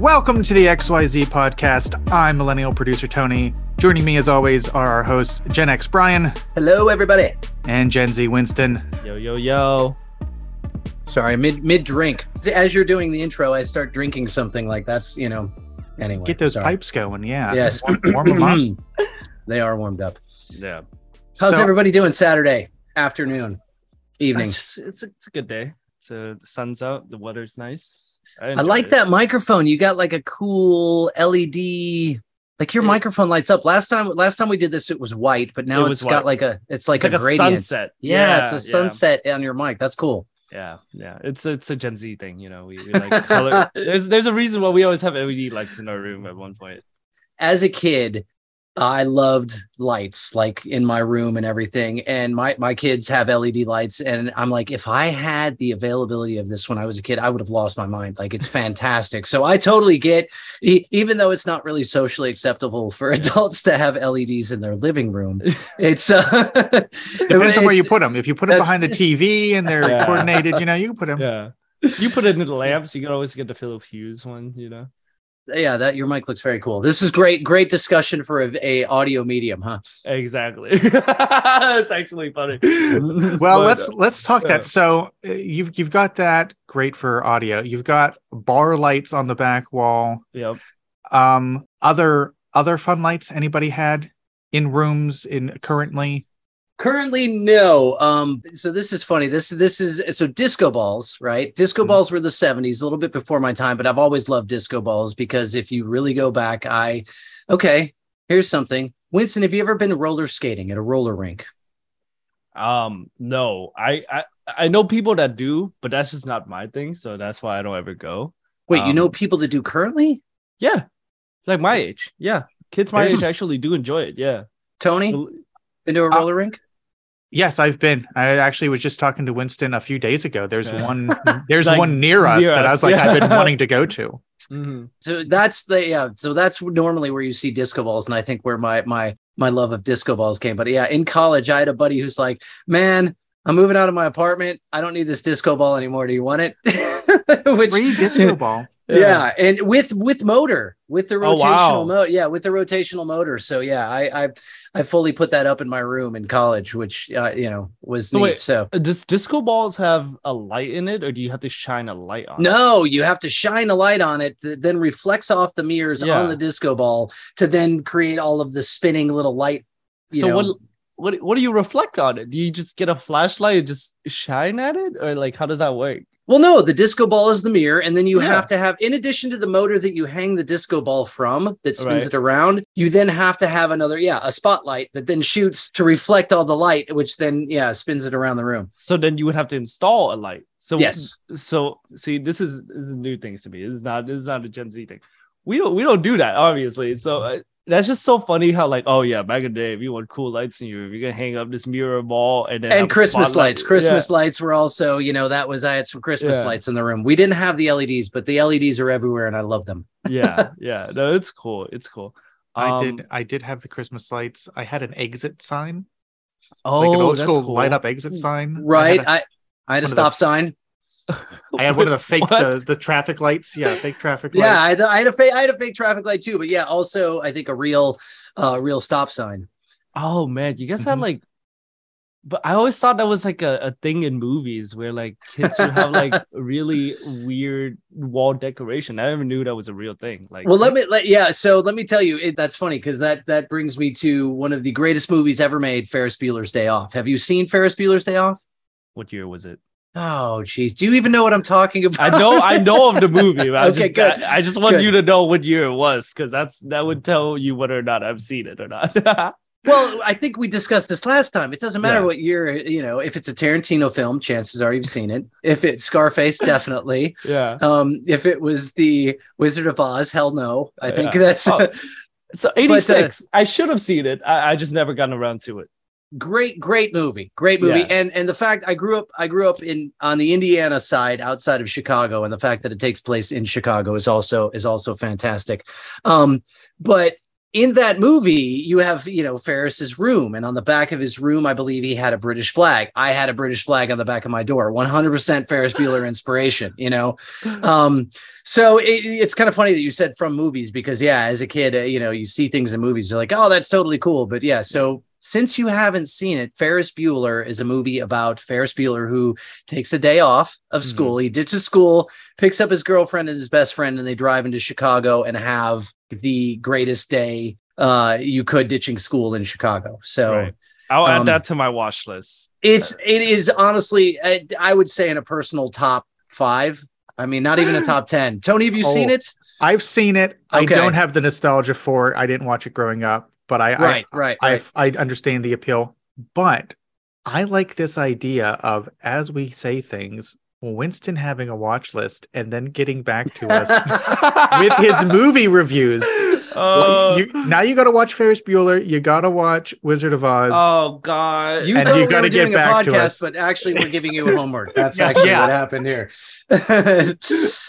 welcome to the XYZ podcast. I'm millennial producer Tony. Joining me, as always, are our hosts Gen X Brian Hello, everybody. and Gen Z Winston. Yo, yo, yo. Sorry, mid mid drink. As you're doing the intro, I start drinking something like that's you know. Anyway, Get those sorry. pipes going, yeah. Yes. Warm, warm them up. they are warmed up. Yeah. How's So- everybody doing Saturday afternoon, evening? It's, it's, a, it's a good day. So the sun's out, the weather's nice. I enjoy like it. that microphone. You got like a cool LED. Like your Yeah. microphone lights up. Last time, last time we did this, it was white, but now It it's was got like a. It's like It's like a a gradient. sunset. Yeah, it's a Yeah, sunset on your mic. That's cool. Yeah, yeah. It's it's a Gen Z thing, you know. We, we like color. there's there's a reason why we always have LED lights in our room at one point. as a kid, I loved lights like in my room and everything. And my my kids have LED lights, and I'm like, if I had the availability of this when I was a kid, I would have lost my mind. Like it's fantastic. so I totally get, even though it's not really socially acceptable for adults to have LEDs in their living room. It's uh, Depends on where you put them. If you put them behind the TV and they're Yeah. coordinated, you know, you can put them. Yeah. You put it in the lamps, you can always get the Philips Hue one, you know. Yeah, that your mic looks very cool. This is great, great discussion for a, a audio medium, huh? Exactly. it's actually funny. Well, But, let's uh, let's talk yeah. that. So uh, you've you've got that great for audio. You've got bar lights on the back wall. Yep. Um, other other fun lights anybody had in rooms in currently? Currently, no. Um, so this is funny. This this is so disco balls, right? Disco Mhm. balls were the 70s, a little bit before my time, but I've always loved disco balls because if you really go back, I okay, here's something. Winston, have you ever been roller skating at a roller rink? Um, no, I, I I know people that do, but that's just not my thing. So that's why I don't ever go. Wait, you know Um, people that do currently? Yeah, like my age. Yeah, kids my age actually do enjoy it. Yeah. Tony, been to a Uh, roller rink? Yes, I've been. I actually was just talking to Winston a few days ago. There's Yeah. one. There's Like, one near us near that I was like, I've been wanting to go to. Mhm. So that's the yeah. So that's normally where you see disco balls, and I think where my my my love of disco balls came. But yeah, in college, I had a buddy who's like, "Man, I'm moving out of my apartment. I don't need this disco ball anymore. Do you want it?" Which Free disco ball. Yeah. and with with motor, with the Oh, rotational wow. motor, yeah, with the rotational motor. So yeah, I I I fully put that up in my room in college, which uh, you know was So neat. wait, so Uh, Does disco balls have a light in it, or do you have to shine a light on? it? No, you have to shine a light on it that then reflects off the mirrors Yeah. on the disco ball to then create all of the spinning little light. You So know. what? What? What do you reflect on it? Do you just get a flashlight and just shine at it, or like how does that work? Well, no, the disco ball is the mirror, and then you Yeah. have to have, in addition to the motor that you hang the disco ball from that spins Right. it around, you then have to have another, yeah, a spotlight that then shoots to reflect all the light, which then, yeah, spins it around the room. So then you would have to install a light. So Yes. So see, this is this is new things to me. This is not this is not a Gen Z thing. We don't we don't do that obviously. So uh, that's just so funny how like oh yeah back in the day if you want cool lights in your room you're gonna hang up this mirror ball and then and Christmas spotlight. lights. Christmas lights were also, you know, that was, I had some Christmas Yeah. lights in the room. We didn't have the LEDs, but the LEDs are everywhere and I love them. Yeah, yeah, yeah. No, it's cool. It's cool. I Um, did. I did have the Christmas lights. I had an exit sign, Oh, like an old that's school cool. light up exit sign. Right. I had I, I had a one the stop f- sign. A, I had one of the fake the, the traffic lights. Yeah, fake traffic Yeah, lights. I had, I had a fake, I had a fake traffic light too, but yeah, also I think a real, uh, real stop sign. Oh man, you guys had Mhm. like, but I always thought that was like a, a thing in movies where like kids would have like really weird wall decoration. I never knew that was a real thing. Like, Well, let me, let, yeah. So let me tell you, it, that's funny because that that brings me to one of the greatest movies ever made, Ferris Bueller's Day Off. Have you seen Ferris Bueller's Day Off? what year was it? Oh, geez, do you even know what I'm talking about? I know, I know of the movie. I Okay, just, good. I, I just want Good. you to know what year it was because that's that would tell you whether or not I've seen it or not. Well, I think we discussed this last time. It doesn't matter Yeah. what year, you know, if it's a Tarantino film, chances are you've seen it. If it's Scarface, definitely. yeah. Um, if it was the Wizard of Oz, hell no. I think Yeah. that's Oh. So 86, I should have seen it. I, I just never gotten around to it. Great great movie great movie Yeah. and and the fact i grew up i grew up in on the indiana side outside of chicago and the fact that it takes place in chicago is also is also fantastic um but in that movie, you have, you know, Ferris's room, and on the back of his room, I believe he had a British flag. I had a British flag on the back of my door. 100% Ferris Bueller inspiration, you know. Um, so it, it's kind of funny that you said from movies because, yeah, as a kid, uh, you know, you see things in movies, you're like, oh, that's totally cool. But yeah, so since you haven't seen it, Ferris Bueller is a movie about Ferris Bueller who takes a day off of Mhm. school. He ditches school, picks up his girlfriend and his best friend, and they drive into Chicago and have the greatest day uh, you could ditching school in Chicago. So Right. I'll Um, add that to my watch list. it's it is honestly, I, I would say in a personal top five. I mean, not even a top ten. Tony, have you seen Oh, it? I've seen it. I don't have the nostalgia for. it. I didn't watch it growing up, but I Right, right, I, right. I I understand the appeal. But I like this idea of as we say things, Winston having a watch list and then getting back to us with his movie reviews. Oh, you, now you got to watch Ferris Bueller. You got to watch Wizard of Oz. oh God. You And you we gotta were get doing a to podcast, us. but actually we're giving you homework. That's Yeah, actually yeah. what happened here.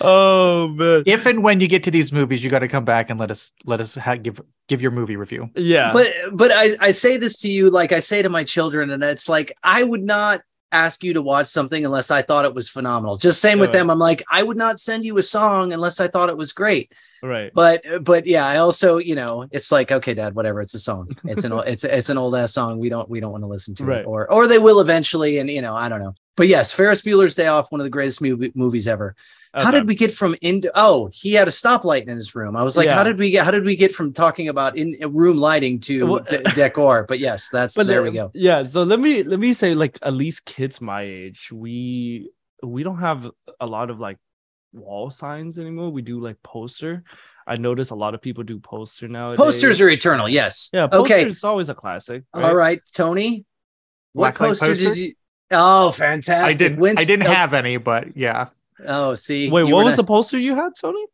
oh man. if and when you get to these movies, you got to come back and let us let us ha- give give your movie review. Yeah. but but I, I say this to you like I say to my children, and it's like I would not ask you to watch something unless I thought it was phenomenal. Just same with Yeah. them. I'm like, I would not send you a song unless I thought it was great. right. But but yeah, I also, you know, it's like, okay, dad, whatever, it's a song. It's an it's it's an old ass song. We don't we don't want to listen to Right. it. Or or they will eventually, and you know, I don't know. But yes, Ferris Bueller's Day Off, one of the greatest movie, movies ever. How did we get from into? Oh, he had a stoplight in his room. I was like, Yeah. how did we get? How did we get from talking about in room lighting to Well- de- decor? But yes, that's but there uh, we go. Yeah, so let me let me say like at least kids my age, we we don't have a lot of like wall signs anymore. We do like poster. I notice a lot of people do poster now. Posters are eternal. Yes. yeah, okay. It's always a classic. All right, Tony. What poster, poster? did you? Oh, fantastic! I didn't I didn't have any, but yeah. Oh, see. Wait, what were was not- the poster you had, Tony?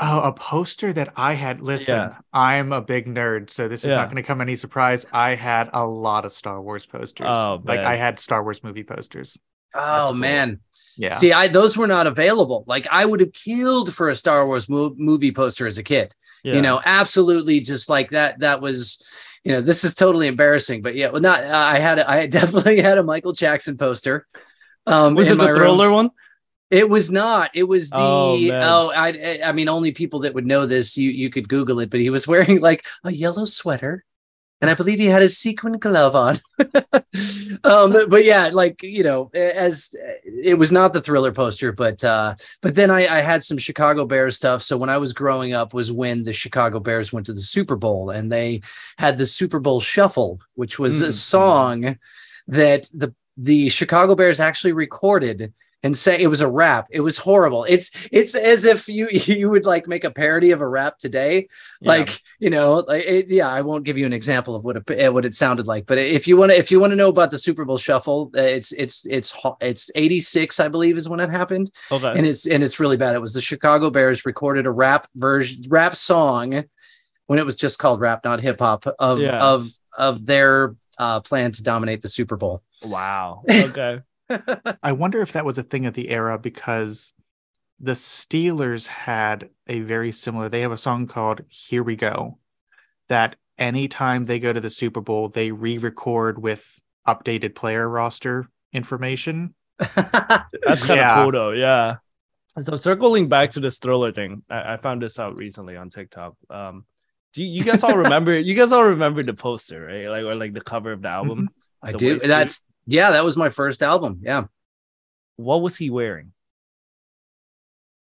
Oh, a poster that I had. Listen, Yeah. I'm a big nerd, so this is Yeah. not going to come any surprise. I had a lot of Star Wars posters. Oh, like man. I had Star Wars movie posters. Oh cool. man. Yeah. See, I those were not available. Like I would have killed for a Star Wars mo- movie poster as a kid. Yeah. You know, absolutely just like that. That was, you know, this is totally embarrassing. But yeah, well, not. I had. I definitely had a Michael Jackson poster. Um, was it the my room. thriller one? It was not. It was the. Oh, Oh. I. I mean, only people that would know this. You. You could Google it. But he was wearing like a yellow sweater, and I believe he had a sequin glove on. um, but, yeah, like you know, as it was not the thriller poster, but uh, but then I, I had some Chicago Bears stuff. So when I was growing up, was when the Chicago Bears went to the Super Bowl, and they had the Super Bowl Shuffle, which was a Mm. song that the the Chicago Bears actually recorded and say it was a rap. It was horrible. It's it's as if you you would like make a parody of a rap today. Yeah. Like you know, like it, yeah. I won't give you an example of what it eh, what it sounded like, but if you want to if you want to know about the Super Bowl Shuffle, uh, it's it's it's it's eighty six, I believe, is when it happened, okay. and it's and it's really bad. It was the Chicago Bears recorded a rap version rap song when it was just called rap, not hip hop of Yeah. of of their uh, plan to dominate the Super Bowl. wow. Okay. I wonder if that was a thing of the era because the Steelers had a very similar. They have a song called "Here We Go," that anytime they go to the Super Bowl, they re-record with updated player roster information. That's kind of cool though. Yeah. So circling back to this thriller thing, I, I found this out recently on TikTok. Um, do you, you guys all remember? you guys all remember the poster, right? Like or like the cover of the album. I The do. white suit. That's yeah. That was my first album. Yeah. What was he wearing?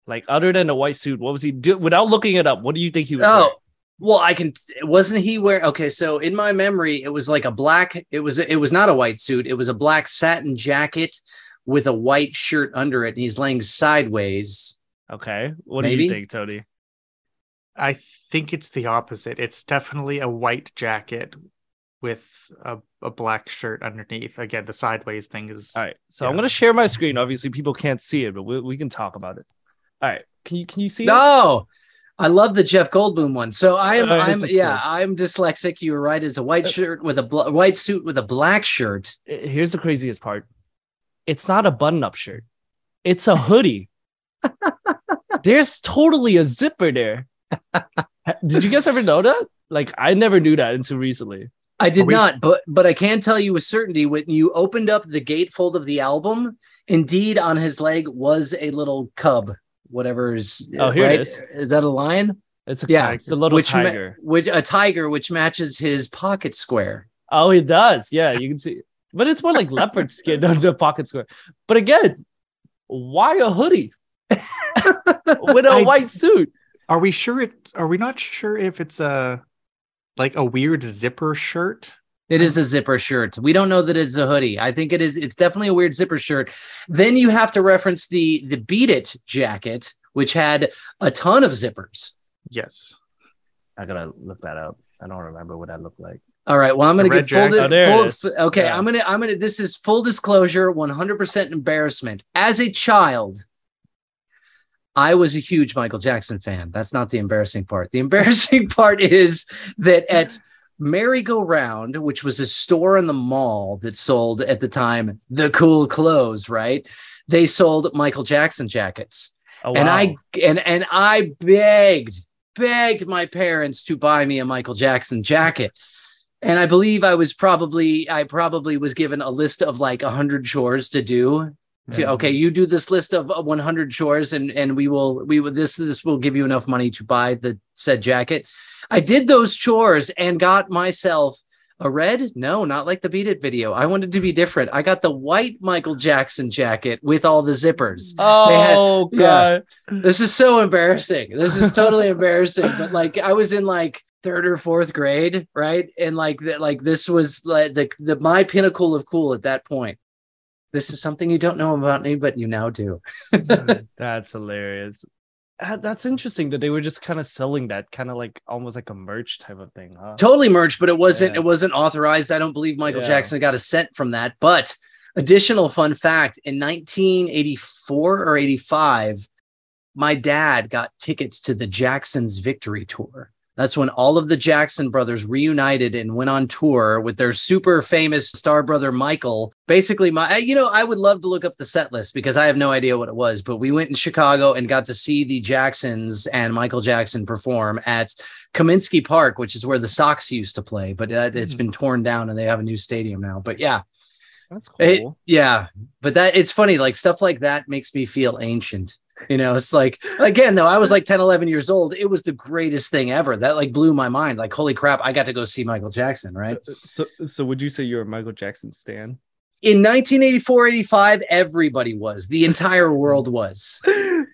Like other than a white suit, what was he do? Without looking it up, what do you think he was? Oh, wearing? well, I can. Wasn't he wearing? Okay, so in my memory, it was like a black. It was. It was not a white suit. It was a black satin jacket with a white shirt under it, and he's laying sideways. Okay. What do you think, Tony? I think it's the opposite. It's definitely a white jacket with a, a black shirt underneath. Again, the sideways thing is All right. So I'm gonna share my screen. Obviously, people can't see it, but we, we can talk about it. All right. Can you can you see it? No, I love the Jeff Goldblum one. So I am. Uh, I'm. Yeah, good. I'm dyslexic. You were right. It's a white shirt with a bl- white suit with a black shirt. Here's the craziest part. It's not a button-up shirt. It's a hoodie. There's totally a zipper there. Did you guys ever know that? Like I never knew that until recently. I did we- not, but but I can tell you with certainty when you opened up the gatefold of the album, indeed on his leg was a little cub, whatever is Oh, here it right? is. Is that a lion? It's a Yeah, it's a little which ma- tiger. which a tiger which matches his pocket square. Oh, it does. Yeah, you can see. But it's more like leopard skin on the pocket square. But again, why a hoodie with a I- white suit? Are we sure it? Are we not sure if it's a like a weird zipper shirt? It is a zipper shirt. We don't know that it's a hoodie. I think it is. It's definitely a weird zipper shirt. Then you have to reference the the Beat It jacket, which had a ton of zippers. Yes. I gotta look that up. I don't remember what that looked like. All right. Well, I'm going to The red get full. jacket? Oh, there full is. okay. Yeah. I'm gonna. I'm gonna. This is full disclosure. 100% embarrassment. As a child, I was a huge Michael Jackson fan. That's not the embarrassing part. The embarrassing part is that at Merry-Go-Round, which was a store in the mall that sold at the time the cool clothes, right? They sold Michael Jackson jackets Oh, and. I and and I begged begged my parents to buy me a Michael Jackson jacket. And I believe I was probably I probably was given a list of like 100 chores to do. To Yeah. okay, you do this list of uh, 100 chores and and we will we will this this will give you enough money to buy the said jacket. I did those chores and got myself a red? No, not like the Beat It video. I wanted to be different. I got the white Michael Jackson jacket with all the zippers. had- Oh yeah. god. This is so embarrassing. This is totally embarrassing. But like I was in like third or fourth grade, right? And like that, like this was like the, the my pinnacle of cool at that point. This is something you don't know about me, but you now do. That's hilarious. Uh, That's interesting that they were just kind of selling that kind of like almost like a merch type of thing, huh? Totally merged, but it wasn't Yeah. it wasn't authorized. I don't believe Michael Yeah. Jackson got a cent from that. But additional fun fact: in 1984 or 85, my dad got tickets to the Jacksons Victory Tour. That's when all of the Jackson brothers reunited and went on tour with their super famous star brother Michael. Basically, my you know, I would love to look up the set list because I have no idea what it was, but we went in Chicago and got to see the Jacksons and Michael Jackson perform at Comiskey Park, which is where the Sox used to play, but it's Hmm. been torn down and they have a new stadium now. But yeah, That's cool. it, yeah, but that it's funny, like stuff like that makes me feel ancient. You know, it's like again, though, I was like 10, 11 years old. It was the greatest thing ever. That like blew my mind. Like, holy crap, I got to go see Michael Jackson, right? Uh, uh, so, so would you say you're a Michael Jackson stan? In 1984, 85, everybody was, the entire world was.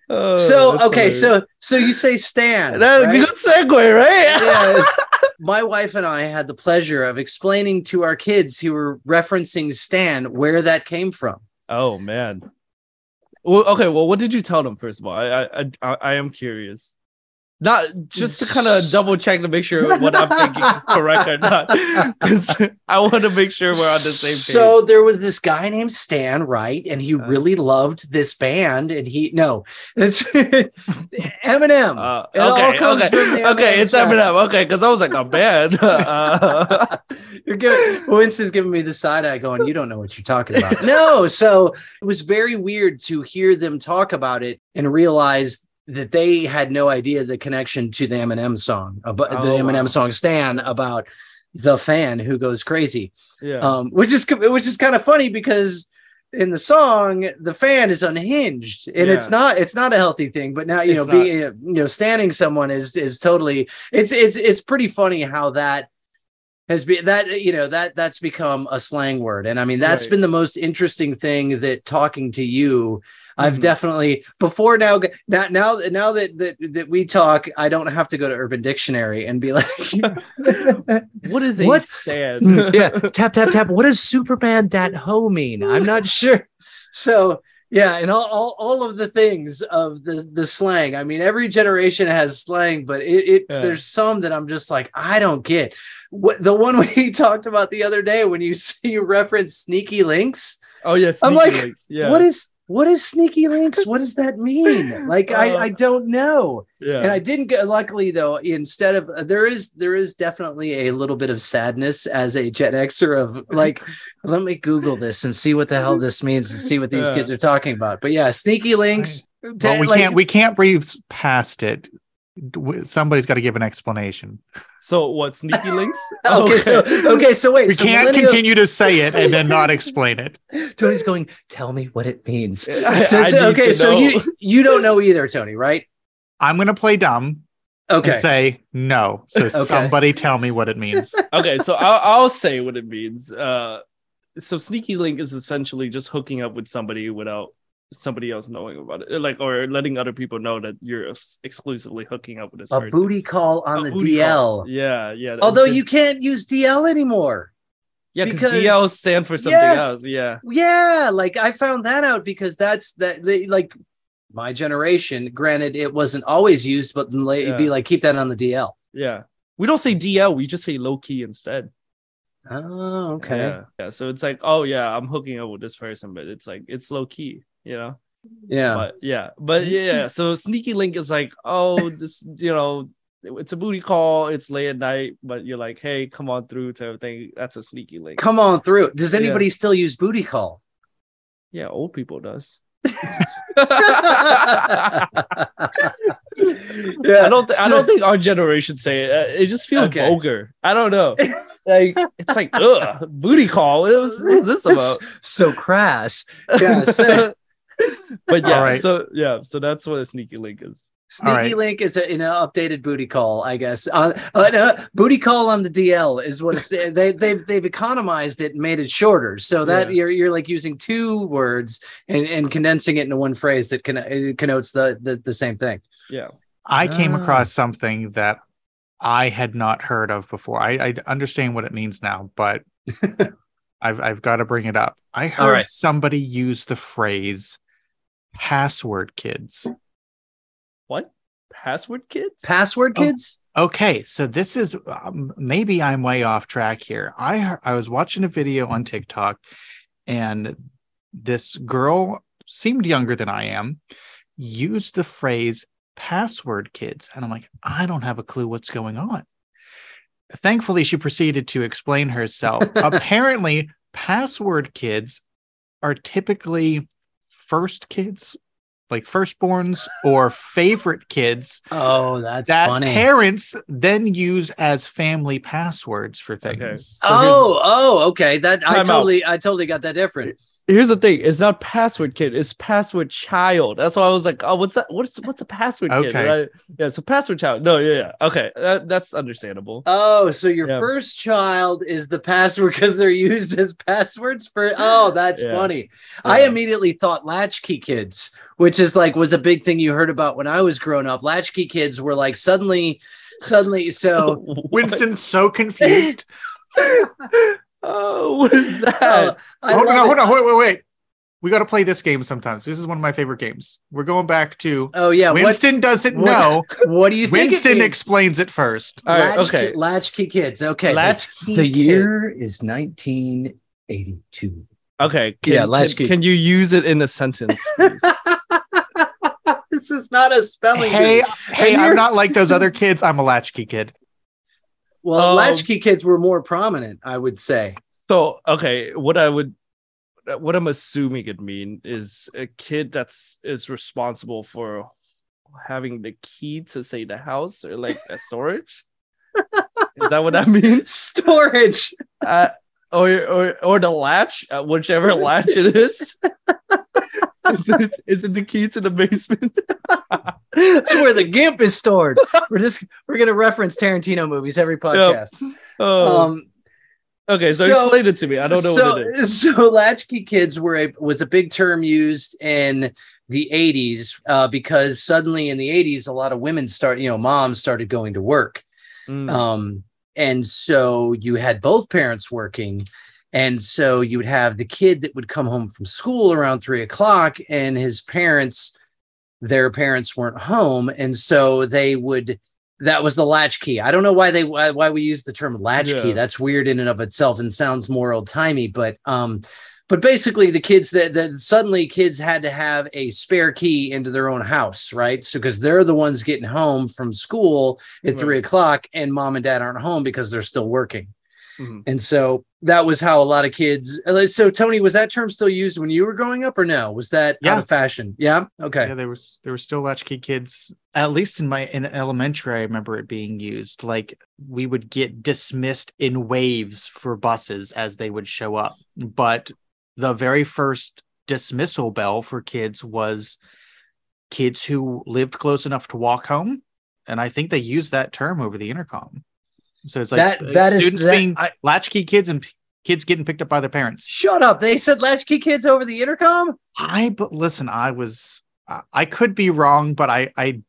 Oh, So, okay, hilarious. so so you say Stan. that's right? a good segue, right? yes. My wife and I had the pleasure of explaining to our kids who were referencing Stan where that came from. Oh man. Well, okay. Well, what did you tell them first of all? I I I, I am curious. Not just to kind of double check to make sure what I'm thinking is correct or not, I want to make sure we're on the same page. So there was this guy named Stan, right? And he Uh. really loved this band. And he no, it's Eminem. Uh, okay, okay, the okay. It's side. Eminem. Okay, because I was like, a band. Uh, You're good. Winston's giving me the side eye going, you don't know what you're talking about. no, so it was very weird to hear them talk about it and realize that they had no idea the connection to the Eminem song, about the Oh, Eminem wow. song Stan about the fan who goes crazy. yeah. um, which is which is kind of funny because in the song the fan is unhinged and it's not it's not a healthy thing but now you It's know being you know standing someone is is totally it's it's it's pretty funny how that has been that you know that that's become a slang word and i mean that's Right. been the most interesting thing that talking to you I've Mhm. definitely before now now now now that, that that we talk I don't have to go to Urban Dictionary and be like what is a what- stand? Mm, yeah tap tap tap what does superman that ho mean i'm not sure so yeah and all, all, all of the things of the the slang i mean every generation has slang but it, it Yeah. there's some that i'm just like i don't get what the one we talked about the other day when you see you reference sneaky links Oh yes. I'm like, links. yeah. what is what is sneaky links what does that mean like Uh, i i don't know yeah. and I didn't get luckily though, instead of uh, there is there is definitely a little bit of sadness as a Gen Xer of like, let me Google this and see what the hell this means and see what these Yeah. kids are talking about. But yeah, sneaky links. But we like- can't we can't breathe past it. D- somebody's got to give an explanation. So what? Sneaky links? Okay, so okay, so wait. We so can't millennial- continue to say it and then not explain it. Tony's going. Tell me what it means. I- Does- I okay, so know. you you don't know either, Tony, right? I'm gonna play dumb Okay. and say no. So somebody tell me what it means. okay, so I'll, I'll say what it means. Uh, so sneaky link is essentially just hooking up with somebody without somebody else knowing about it, like or letting other people know that you're ex- exclusively hooking up with this a person. booty call on A the DL. call. Yeah, yeah. Although you can't use DL anymore. yeah, because DL stand for something Yeah. else. Yeah, Yeah, like I found that out because that's that they like my generation. Granted, it wasn't always used, but it'd be like keep that on the DL. yeah. We don't say DL, we just say low key instead. Oh, okay. Yeah, yeah. So it's like, oh yeah, I'm hooking up with this person, but it's like it's low key, you know. Yeah. but yeah but yeah so sneaky link is like oh this you know it's a booty call it's late at night but you're like hey come on through to everything that's a sneaky link Come on through. Does Yeah. anybody still use booty call? yeah old people does yeah, i don't th- i don't think our generation say it Uh, it just feels Okay. vulgar i don't know like it's like ugh booty call what was, what's this about It's so crass. Yeah. So, but yeah All right. so yeah so that's what a sneaky link is Sneaky All right. link is a, in an updated booty call, I guess. Uh, uh, uh, booty call on the DL is what it's, they they've they've economized it and made it shorter, so that Yeah. you're you're like using two words and, and condensing it into one phrase that con- it connotes the, the the same thing. yeah I came Ah. across something that I had not heard of before. I, I understand what it means now, but I've I've got to bring it up. I heard right. somebody use the phrase password kids. what password kids Password Oh. kids. Okay, so this is um, maybe I'm way off track here. I I was watching a video on TikTok, and this girl seemed younger than I am, used the phrase "password kids," and I'm like, I don't have a clue what's going on. Thankfully, she proceeded to explain herself. Apparently, password kids are typically first kids, like firstborns or favorite kids Oh, that's that funny. parents then use as family passwords for things. Okay. oh, oh, okay. That I Time out. totally I totally got that different. Here's the thing it's not password kid it's password child that's why i was like oh what's that what's what's a password kid Okay. right? yeah so password child no yeah yeah okay that, that's understandable Oh, so your Yeah. first child is the password because they're used as passwords for. Oh, that's Yeah. funny. I immediately thought latchkey kids, which is like was a big thing you heard about when I was growing up. Latchkey kids were like suddenly, suddenly. So Winston's so confused. oh what is that uh, I hold on, hold on, wait, wait, wait. We got to play this game sometimes. This is one of my favorite games. We're going back to Oh yeah, what, Winston doesn't what- know. what do you think? Winston means? explains it first. All right, Latchkey- okay. latchkey kids. Okay, the- Latchkey the kids. year is 1982. okay can, Yeah, latchkey. can, you use it in a sentence this is not a spelling. Hey, bee. hey, And I'm not like those other kids. I'm a latchkey kid. Well, Um, latchkey kids were more prominent, I would say. so okay what i would what i'm assuming it mean is a kid that's is responsible for having the key to say the house or like a storage is that what that means Storage. uh, or, or or the latch, uh, whichever latch it is. is, it, is it the key to the basement? That's where the gimp is stored. We're just we're gonna reference Tarantino movies every podcast. Oh, Um, okay. So, so- explain it to me. I don't know so, what it is. So latchkey kids were a was a big term used in the 80s uh, because suddenly in the 80s a lot of women start you know moms started going to work Mm, um, and so you had both parents working and so you would have the kid that would come home from school around three o'clock and his parents their parents weren't home. And so they would that was the latchkey. I don't know why they why, why we use the term latchkey. Yeah. that's weird in and of itself and sounds more old-timey but um but basically the kids that, that suddenly kids had to have a spare key into their own house right? So because they're the ones getting home from school at Right. three o'clock and mom and dad aren't home because they're still working Mhm. And so that was how a lot of kids. uh, So Tony, was that term still used when you were growing up, or no? Was that out of fashion? Yeah. Okay. Yeah, there was there were still latchkey kids. At least in my in elementary, I remember it being used. Like we would get dismissed in waves for buses as they would show up. But the very first dismissal bell for kids was kids who lived close enough to walk home, and I think they used that term over the intercom. So it's like That- that is- students that- being I- latchkey kids and p- kids getting picked up by their parents. Shut up! They said latchkey kids over the intercom. I but listen, I was I- I could be wrong, but I I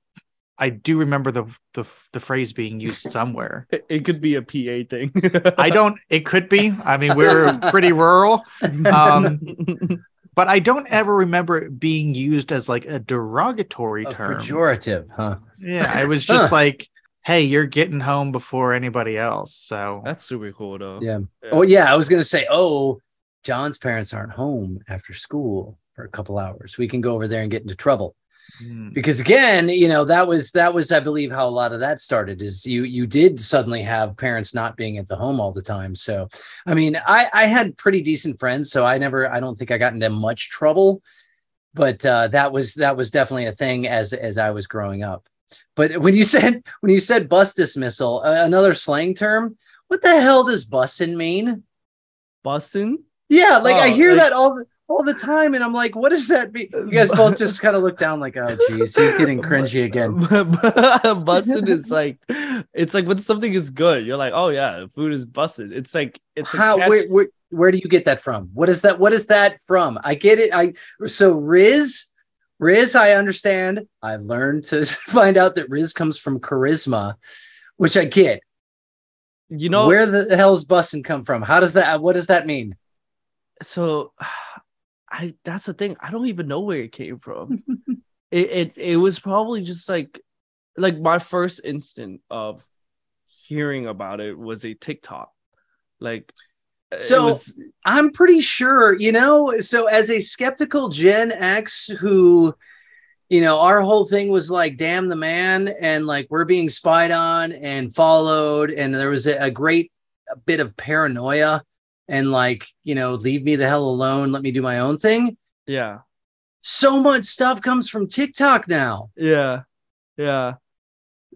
I do remember the the the phrase being used somewhere. It, it could be a PA thing. I don't. It could be. I mean, we're pretty rural, um, but I don't ever remember it being used as like a derogatory A term. pejorative, huh? Yeah, it was just Huh. like, hey, you're getting home before anybody else. So That's super cool though. Yeah. Oh yeah, I was gonna say, oh, John's parents aren't home after school for a couple hours. We can go over there and get into trouble. mm, because again you know that was that was i believe how a lot of that started is you you did suddenly have parents not being at the home all the time so i mean i i had pretty decent friends so i never i don't think i got into much trouble but uh that was that was definitely a thing as as i was growing up but when you said when you said bus dismissal uh, another slang term what the hell does bussin mean? Bussin? yeah like i Oh, hear like- that all the all the time and i'm like what does that mean? You guys both just kind of look down like oh geez he's getting cringy again. Bussin is like it's like when something is good, you're like, oh yeah, food is bussin. It's like it's how catch- where, where where do you get that from? What is that what is that from? I get it i so riz riz i understand i've learned to find out that riz comes from charisma which i get you know where the hell's bussin come from how does that what does that mean so I that's the thing. I don't even know where it came from. it, it it was probably just like like my first instant of hearing about it was a TikTok. Like So- was- I'm pretty sure, you know, so as a skeptical Gen X who, you know, our whole thing was like, damn the man, and like we're being spied on and followed, and there was a, a great bit of paranoia and like, you know, leave me the hell alone, let me do my own thing. yeah. So much stuff comes from TikTok now. Yeah. Yeah.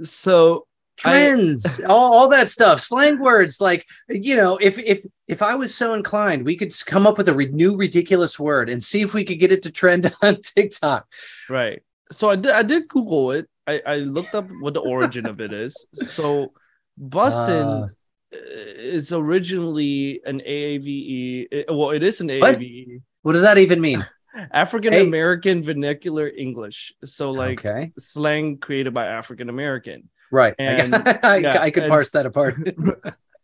So I- Trends, all, all that stuff, slang words. Like, you know, if if if I was so inclined, we could come up with a re- new ridiculous word and see if we could get it to trend on TikTok. Right. So I did I did Google it. I, I looked up what the origin of it is. So bussin Uh. is originally an AAVE. it- well, it is an What? AAVE. What does that even mean? African American vernacular English. So like okay, slang created by African American. Right. and- I, I, yeah, I could parse that apart.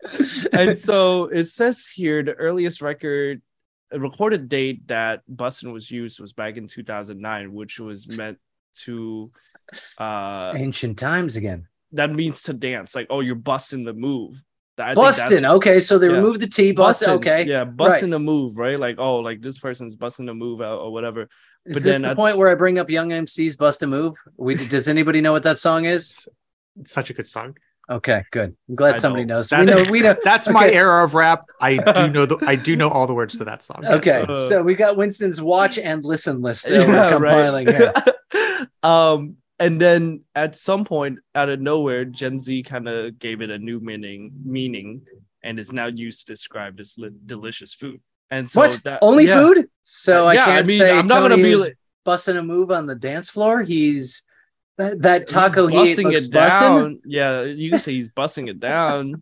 and so it says here the earliest record recorded date that bussin was used was back in 2009 which was meant to uh Ancient times again. that means to dance like oh you're busting the move I think that's- Bustin. Okay, so they Yeah. removed the T. Bustin. bustin', Okay. yeah busting the move right like oh like this person's busting the move out or whatever Is but this then the that's- point where I bring up Young MC's "Bust a Move"? We does anybody know what that song is? It's such a good song. Okay, good. I'm glad I somebody know. knows. We That's- know. We know. That's my era of rap. I do know the I do know all the words to that song. yes. Okay, Uh, so we got Winston's watch and listen list that we're Yeah, compiling here. um and then at some point out of nowhere gen z kind of gave it a new meaning meaning and is now used to describe this li- delicious food and so what? that Only yeah. food? So I Yeah, I can't mean, say I'm not gonna be like- busting a move on the dance floor. He's that, that He's taco he busting looks it down yeah you can say he's busting it down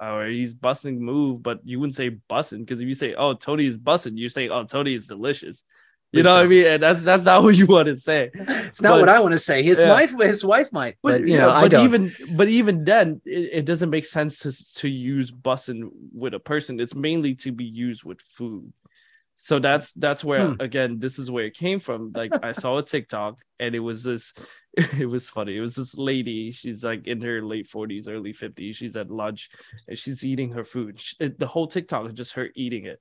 oh, or he's busting move but you wouldn't say busting because if you say oh tony is busting you say oh tony is delicious you know what i mean and that's that's not what you want to say It's not But- what I want to say. His Yeah. wife, his wife might, but, you yeah, know, I but don't. even but even then, it, it doesn't make sense to to use bussin with a person. It's mainly to be used with food. So that's that's where Hmm. again, this is where it came from. Like I saw a TikTok and it was this. It was funny. It was this lady. She's like in her late forties, early fifties. She's at lunch and she's eating her food. She- it- the whole TikTok is just her eating it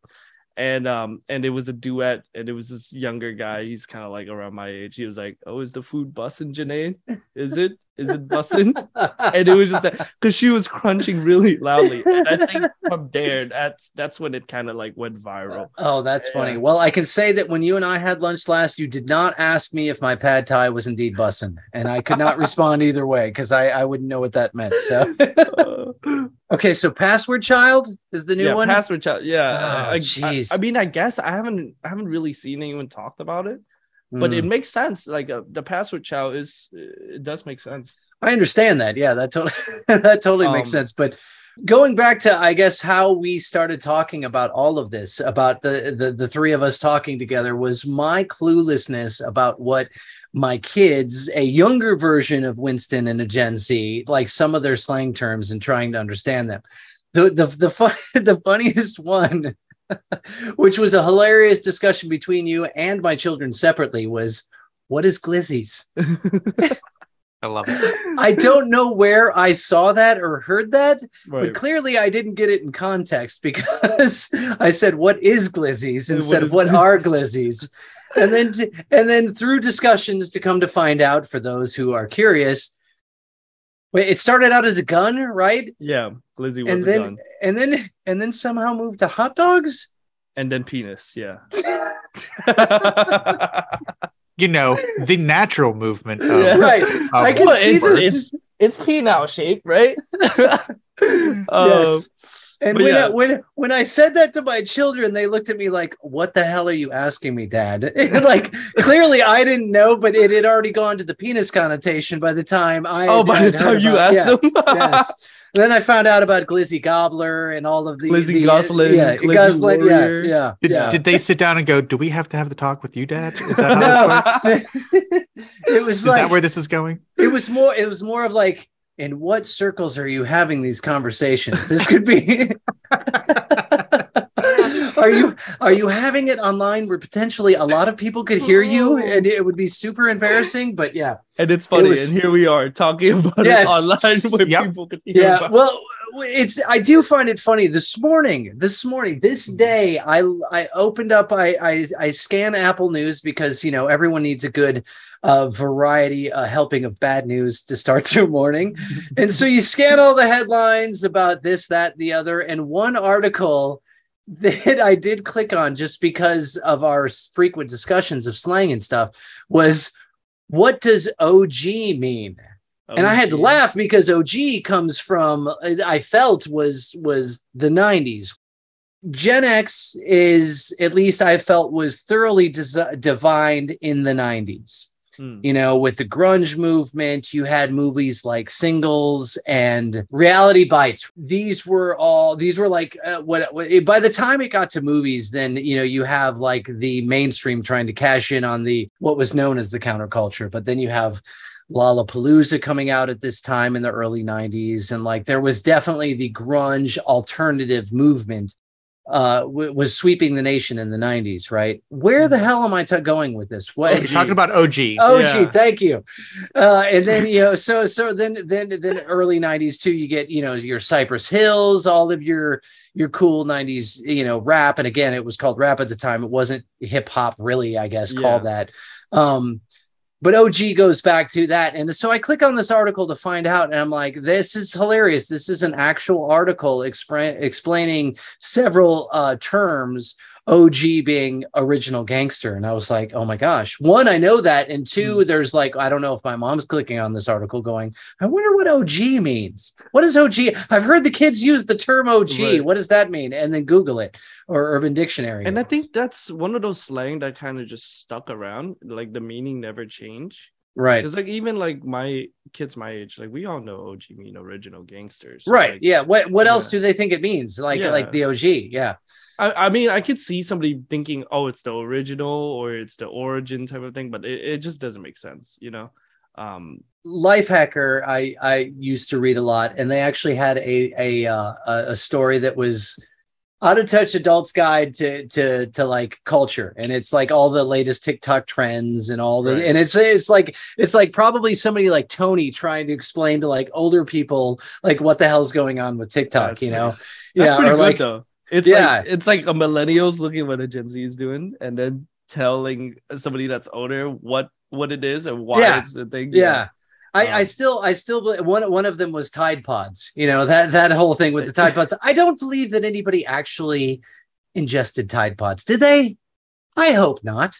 and um and it was a duet and it was this younger guy he's kind of like around my age he was like oh is the food bussin' Janae is it Is it bussin'? and it was just that because she was crunching really loudly. And I think from there, that's that's when it kind of like went viral. Oh, that's funny. Well, I can say that when you and I had lunch last, you did not ask me if my pad thai was indeed bussin', and I could not respond either way because I, I wouldn't know what that meant. So, Uh, okay, so password child is the new yeah, one. password child. Yeah, Oh, I, I, jeez. I mean, I guess I haven't I haven't really seen anyone talked about it, but Mm. it makes sense. Like uh, the password child is it does make sense. I understand that. Yeah, that totally that totally makes Um, sense. But going back to I guess how we started talking about all of this, about the the the three of us talking together was my cluelessness about what my kids, a younger version of Winston and a Gen Z, like some of their slang terms and trying to understand them. The the the fun, the funniest one, which was a hilarious discussion between you and my children separately, was what is glizzies? I love it. I don't know where I saw that or heard that, but clearly I didn't get it in context because I said, "What is glizzies?" Instead is of "What glizzy?" are glizzies?" and then, and then through discussions to come to find out, for those who are curious, wait, it started out as a gun, right? Yeah, Glizzy was And a then, gun. and then, and then somehow moved to hot dogs. and then penis. Yeah. You know, the natural movement of, Yeah. right. of I can see it's, that. it's it's penile shape, right? Um, yes. And but when, yeah. I, when when I said that to my children, they looked at me like, "What the hell are you asking me, Dad?" like clearly I didn't know, but it had already gone to the penis connotation by the time I. oh, by the had heard time you about- asked yeah, them, yes. Then I found out about Glizzy Gobbler and all of the Glizzy the- Goslin, yeah, Glizzy Goslin, yeah, Warrior. yeah, Did, yeah. did they sit down and go, Do we have to have the talk with you, Dad? Is that how this works? it was Is like that where this is going? it was more it was more of like in what circles are you having these conversations this could be are you are you having it online where potentially a lot of people could hear you oh. and it would be super embarrassing but yeah and it's funny. was- and here we are talking about Yes. it online where Yep. people can hear yeah about well it's i do find it funny. This morning this morning this Mm-hmm. day i i opened up i i, I scan apple news because you know everyone needs a good uh, variety uh, helping of bad news to start their morning. And so you scan all the headlines about this that the other and one article that i did click on just because of our frequent discussions of slang and stuff was what does og mean and I had to laugh because OG comes from I felt was was the 90s. Gen X is at least I felt was thoroughly desi- divined in the 90s. Hmm. You know, with the grunge movement, you had movies like Singles and Reality Bites. These were all these were like uh, what, what by the time it got to movies, then you know you have like the mainstream trying to cash in on the what was known as the counterculture, but then you have Lollapalooza coming out at this time in the early 90s. And like there was definitely the grunge alternative movement uh w- was sweeping the nation in the 90s, right? Where the hell am I t- going with this? What You're talking about OG. OG, Yeah. thank you. Uh, and then you know, so so then then then early '90s too. You get you know your Cypress Hills, all of your your cool '90s you know rap. And again, it was called rap at the time. It wasn't hip hop, really. I guess called that. Um, but OG goes back to that, and so I click on this article to find out, and I'm like, this is hilarious. This is an actual article explaining several uh, terms OG being original gangster. And I was like, oh my gosh. One, I know that. And two, mm. there's like, I don't know if my mom's clicking on this article going, I wonder what OG means. What is OG? I've heard the kids use the term OG. Right. What does that mean? And then Google it or Urban Dictionary. And I think that's one of those slang that kind of just stuck around. Like the meaning never changed. Right. It's like even like my kids my age, like we all know OG mean original gangsters. Right. Like, yeah. What what else Yeah. do they think it means? Like Yeah. like the OG. Yeah. I, I mean, I could see somebody thinking, oh, it's the original or it's the origin type of thing, but it, it just doesn't make sense, you know? Um, Lifehacker, I I used to read a lot, and they actually had a a uh, a a story that was out of touch adults guide to to to like culture, and it's like all the latest TikTok trends and all the, Right. and it's it's like it's like probably somebody like Tony trying to explain to like older people like what the hell's going on with TikTok, That's you know? That's pretty or good like though. It's Yeah. like it's like a millennials looking at what a Gen Z is doing and then telling somebody that's older what what it is and why Yeah. it's a thing. yeah. I, I Um, still, I still, bel- one one of them was Tide Pods. You know that that whole thing with the Tide Pods. I don't believe that anybody actually ingested Tide Pods. Did they? I hope not.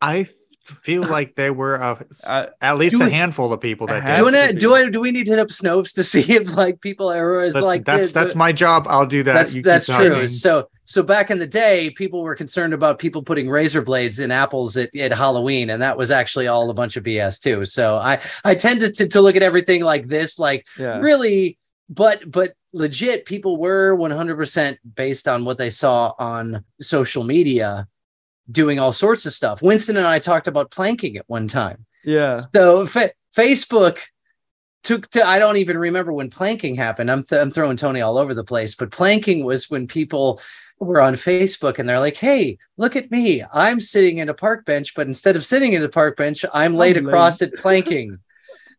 I feel like there were a, I- uh, at least do a we- handful of people that Do, did. to I, do I do we need to hit up Snopes to see if like people are is Listen, like that's the- that's my job. I'll do that. that's You that's true. So so back in the day, people were concerned about people putting razor blades in apples at, at Halloween, and that was actually all a bunch of BS too. So I I tended to, to look at everything like this, like yeah. really, but but legit, people were 100% based on what they saw on social media, doing all sorts of stuff. Winston and I talked about planking at one time. Yeah. So fa- Facebook took to I don't even remember when planking happened. I'm th- I'm throwing Tony all over the place, but planking was when people were on Facebook and they're like, "Hey, look at me. I'm sitting in a park bench, but instead of sitting in a park bench, I'm laid I'm across it planking."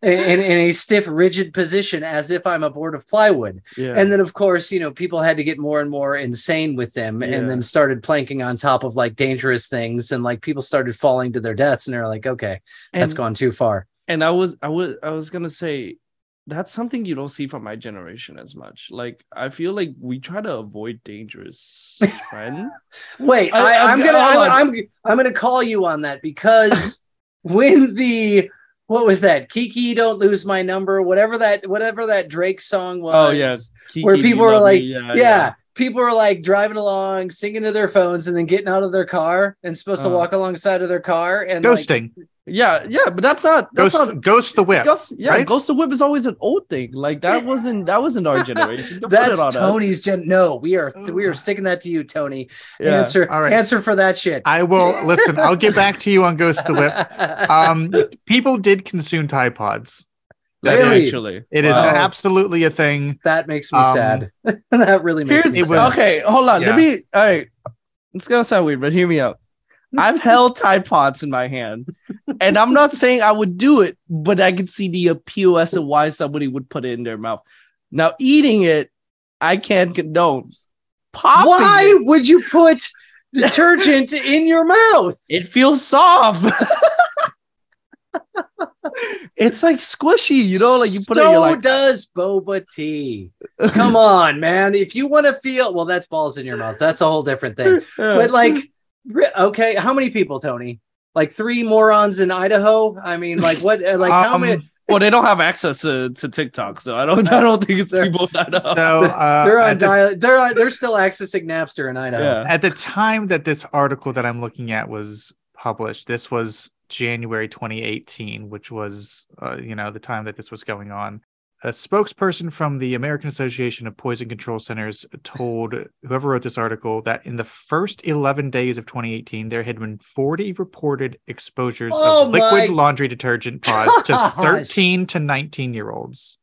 In, in a stiff, rigid position, as if I'm a board of plywood. Yeah. And then, of course, you know, people had to get more and more insane with them Yeah. and then started planking on top of like dangerous things. And like people started falling to their deaths. And they're like, okay, that's gone too far. and I was I was I was gonna say that's something you don't see from my generation as much. Like I feel like we try to avoid dangerous trend. Wait, I- I'm gonna. I'm, I'm I'm gonna call you on that because when the what was that Kiki don't lose my number whatever that whatever that Drake song was Oh, yeah. where people you were like me. yeah, people were like driving along singing to their phones and then getting out of their car and supposed to Uh. walk alongside of their car and like, Ghosting. Yeah, yeah, but that's not that's Ghost, not ghost the whip. Ghost, yeah, right? Ghost of the Whip is always an old thing. Like that wasn't that wasn't our generation. Don't put that's it on us. Tony's gen no we are we are sticking that to you Tony Yeah. answer All right. answer for that shit I will listen. I'll get back to you on Ghost the Whip. Um, people did consume Tide Pods. That Really? is- Actually, it is Wow. absolutely a thing. that makes me Um, sad that really makes Here's me It sad. was- okay. Hold on. yeah. Let me. All right. It's gonna sound weird, but hear me out. I've held Tide Pods in my hand, and I'm not saying I would do it, but I can see the appeal as to why somebody would put it in their mouth. Now, eating it, I can't condone. Popping Why it, would you put detergent in your mouth? it feels soft. it's like squishy, you know, like you put it. so You're like, does boba tea. Come on, man. If you want to feel well, that's balls in your mouth. That's a whole different thing. But like, okay, how many people, Tony? Like three morons in Idaho? I mean, like what? uh, Like how Um, many? well, they don't have access to, to TikTok, so I don't. I don't think it's They're- people that know. So uh, They're on at, the, dial. They're on. They're still accessing Napster in Idaho. yeah. at the time that this article that I'm looking at was published, this was January 2018, which was uh, you know the time that this was going on. A spokesperson from the American Association of Poison Control Centers told whoever wrote this article that in the first 11 days of 2018, there had been 40 reported exposures Oh of liquid my laundry detergent pods to 13 to 19 year olds.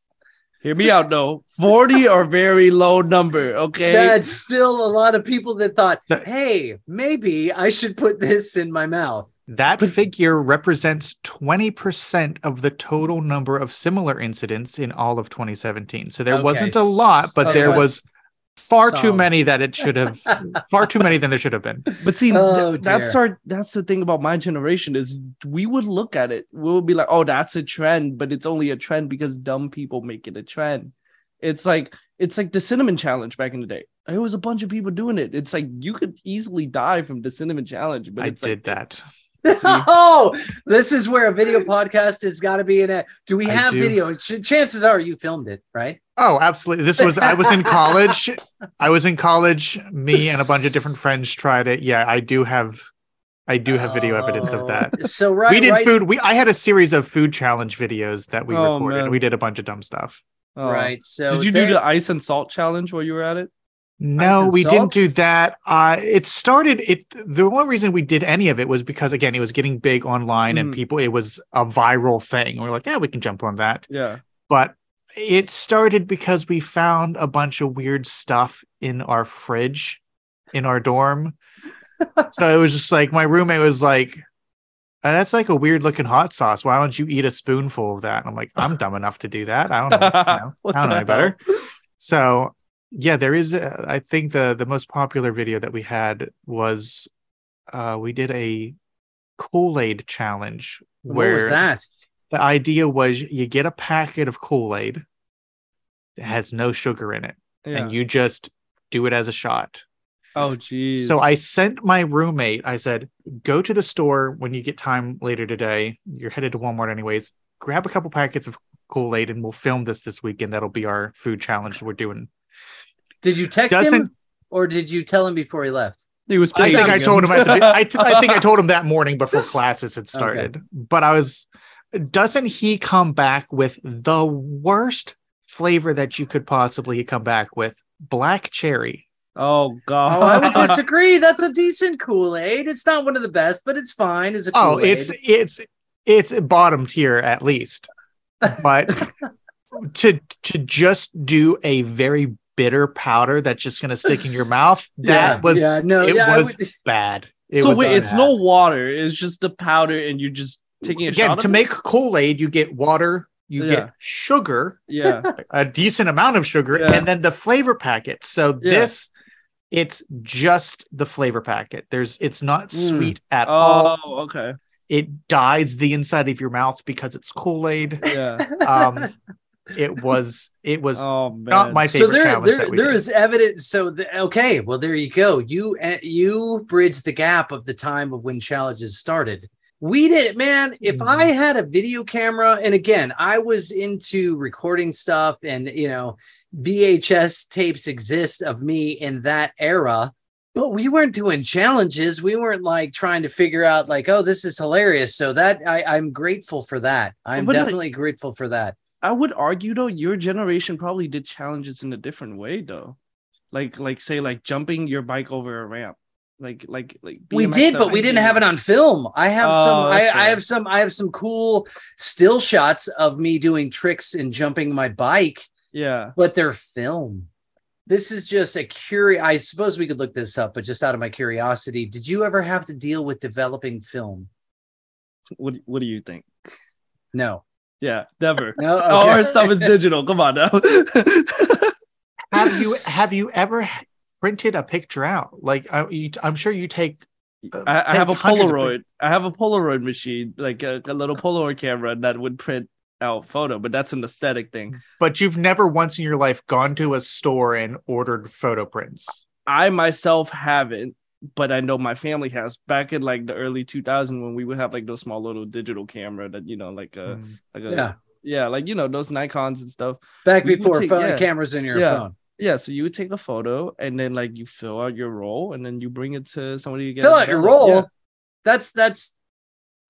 Hear me out, though. 40 are very low number, okay? That's still a lot of people that thought, hey, maybe I should put this in my mouth. That figure represents 20% of the total number of similar incidents in all of 2017. So there Okay, wasn't a lot, but so there there was far too many that it should have far too many than there should have been. But see, Oh, th- that's our that's the thing about my generation is we would look at it, we'll be like, oh, that's a trend, but it's only a trend because dumb people make it a trend. It's like it's like the cinnamon challenge back in the day. There was a bunch of people doing it. It's like you could easily die from the cinnamon challenge, but I did like, that. oh, this is where a video podcast has got to be in it. Do we have do. video? Ch- chances are you filmed it, right? Oh, absolutely. This was I was in college. I was in college. Me and a bunch of different friends tried it. Yeah, I do have I do have video evidence of that. Oh, So right, we did right, food. We I had a series of food challenge videos that we Oh, recorded. man. We did a bunch of dumb stuff. oh. right. So Did you they- do the ice and salt challenge while you were at it? No, we salt? didn't do that. Uh, it started. It the only reason we did any of it was because again, it was getting big online and Mhm. people. It was a viral thing. We're like, yeah, we can jump on that. Yeah. But it started because we found a bunch of weird stuff in our fridge in our dorm. so it was just like my roommate was like, "Uh, "That's like a weird looking hot sauce. Why don't you eat a spoonful of that?" And I'm like, "I'm dumb enough to do that. I don't know. you know, I don't know any better." So yeah, there is. A, I think the the most popular video that we had was uh we did a Kool Aid challenge what where was that? The idea was you get a packet of Kool Aid that has no sugar in it, Yeah. and you just do it as a shot. oh geez. So I sent my roommate, I said, go to the store when you get time later today. You're headed to Walmart anyways. Grab a couple packets of Kool Aid and we'll film this this weekend. That'll be our food challenge we're doing. Did you text him Doesn't or did you tell him before he left? he was I think I pacing told him at the him. I, th- I think I told him that morning before classes had started. But I was doesn't he come back with the worst flavor that you could possibly come back with? Black cherry. oh god. Oh, I would disagree. That's a decent Kool Aid. It's not one of the best, but it's fine as a oh, Kool-Aid. Oh, it's it's it's bottom tier at least. But to to just do a very bitter powder that's just gonna stick in your mouth, that Yeah, was yeah, no, it yeah, was would- bad. It so was wait, it's no water. It's just the powder, and you're just taking a again shot to of make Kool-Aid, you get water, you Yeah. get sugar, Yeah. a decent amount of sugar, Yeah. and then the flavor packet. So Yeah. this it's just the flavor packet. There's it's not Mm. sweet at all. Oh, okay. It dyes the inside of your mouth because it's Kool-Aid. Yeah. Um it was it was Oh not my so favorite there, challenge there, there is evidence. So the, okay, well there you go. You uh, you bridge the gap of the time of when challenges started. We did, man. If Mhm. I had a video camera, and again, I was into recording stuff, and you know, VHS tapes exist of me in that era. But we weren't doing challenges. We weren't like trying to figure out like, oh, this is hilarious. So that I, I'm grateful for that. I'm like- definitely grateful for that. I would argue though, your generation probably did challenges in a different way though. Like like say like jumping your bike over a ramp. Like like like we did but we didn't have it on film i have Oh, some I, I have some i have some cool still shots of me doing tricks and jumping my bike Yeah. but they're film this is just a curious i suppose we could look this up but just out of my curiosity did you ever have to deal with developing film What what do you think? no Yeah, never. no All okay. our stuff is digital. Come on now. have you have you ever printed a picture out? Like I, you, I'm sure you take uh, I, I have a take of Polaroid. I have a Polaroid machine, like a, a little Polaroid camera that would print out photo, but that's an aesthetic thing. but you've never once in your life gone to a store and ordered photo prints. I myself haven't, but I know my family has. Back in like the early 2000s when we would have like those small little digital camera that you know, like a Mm. like a yeah yeah, like you know those Nikons and stuff. back before take- phone yeah. cameras in your Yeah. phone Yeah, so you would take a photo and then like you fill out your role and then you bring it to somebody you get fill out your role Yeah. that's that's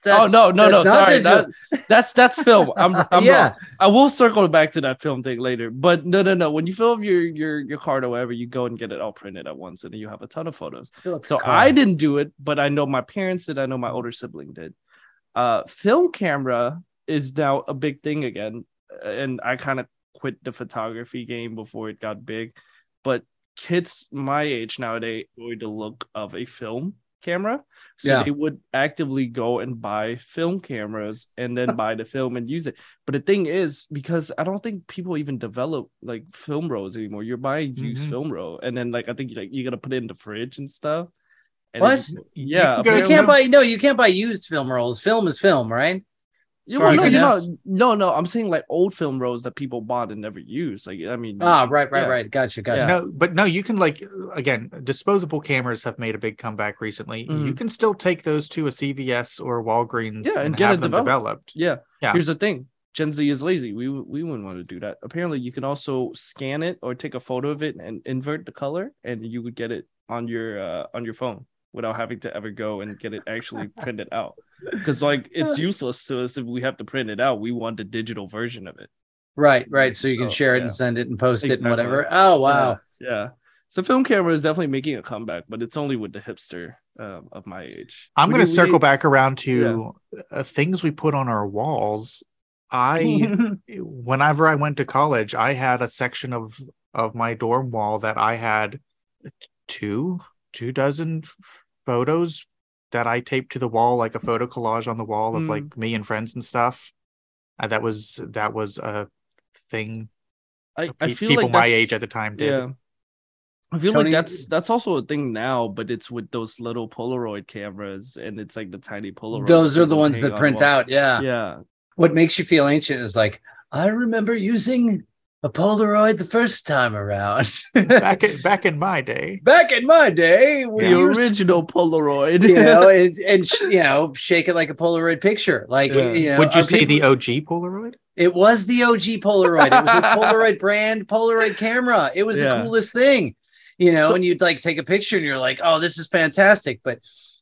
Oh no, no, no! Sorry, that, that's that's film. I'm, I'm Yeah. wrong. I will circle back to that film thing later. But no, no, no. When you fill up your your your card or whatever, you go and get it all printed at once, and you have a ton of photos. So I didn't do it, but I know my parents did. I know my older sibling did. Uh, film camera is now a big thing again, and I kind of quit the photography game before it got big. But kids my age nowadays enjoy the look of a film camera, so Yeah. they would actively go and buy film cameras and then buy the film and use it. But the thing is, because I don't think people even develop like film rolls anymore. You're buying used Mhm. film roll, and then like I think like you gotta put it in the fridge and stuff. And What? then- You yeah, can you can't buy no you can't buy used film rolls film is film right As Yeah, far well, as no, I you know. know, no, no. I'm saying like old film rolls that people bought and never used. Like, I mean, Ah, right, right, yeah. right. Gotcha, gotcha. Yeah. No, but no, you can like again, disposable cameras have made a big comeback recently. You Mhm. can still take those to a CVS or Walgreens Yeah, and and, get have it them developed. developed. Yeah. Yeah. Here's the thing. Gen Z is lazy. We we wouldn't want to do that. Apparently, you can also scan it or take a photo of it and invert the color, and you would get it on your uh, on your phone without having to ever go and get it actually printed out. Because like it's useless to us if we have to print it out. We want the digital version of it. Right, right. So you can Oh, share it yeah. and send it and post it and whatever. Oh wow. Yeah. yeah. So film camera is definitely making a comeback, but it's only with the hipster um, of my age. I'm going to need- we circle back around to uh, things we put on our walls. I whenever I went to college, I had a section of of my dorm wall that I had two two dozen f- photos that I taped to the wall like a photo collage on the wall of Mm. like me and friends and stuff. Uh, that was that was a thing I, I feel people like my age at the time did. Yeah. I feel Tony- like that's that's also a thing now, but it's with those little Polaroid cameras, and it's like the tiny Polaroid. Those are the ones that print wall. out. Yeah. Yeah, what makes you feel ancient is like I remember using a Polaroid the first time around. back in back in my day. Back in my day, we The used original Polaroid. you know, and, and sh- you know, shake it like a Polaroid picture. Like, Yeah. you know, Would you say people- the OG Polaroid? It was the OG Polaroid. It was a Polaroid brand, Polaroid camera. It was Yeah. the coolest thing, you know. So- and you'd like take a picture, and you're like, "Oh, this is fantastic." But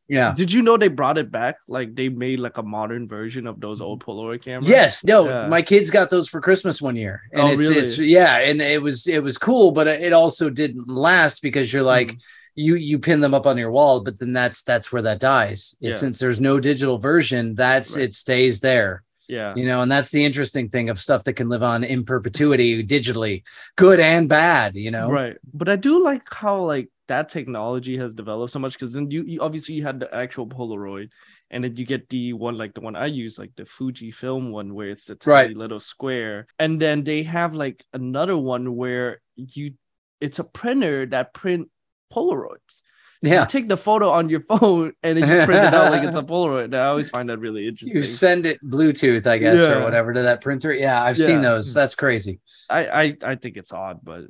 yeah, Did you know they brought it back? Like they made like a modern version of those old Polaroid cameras. yes, no, Yeah. my kids got those for Christmas one year, and Oh, it's really? it's yeah, and it was it was cool, but it also didn't last because you're like. Mm. You you pin them up on your wall, but then that's that's where that dies. Yeah. Since there's no digital version, that's Right. it stays there. Yeah. you know and that's the interesting thing of stuff that can live on in perpetuity digitally good and bad you know Right. But I do like how like that technology has developed so much because then you, you obviously you had the actual Polaroid and then you get the one like the one I use, like the Fuji film one where it's the tiny Right. little square. And then they have like another one where you it's a printer that print Polaroids. So yeah You take the photo on your phone and then you print it out like it's a Polaroid. And I always find that really interesting. you send it bluetooth i guess or whatever to that printer yeah i've seen those that's crazy I, I I think it's odd, but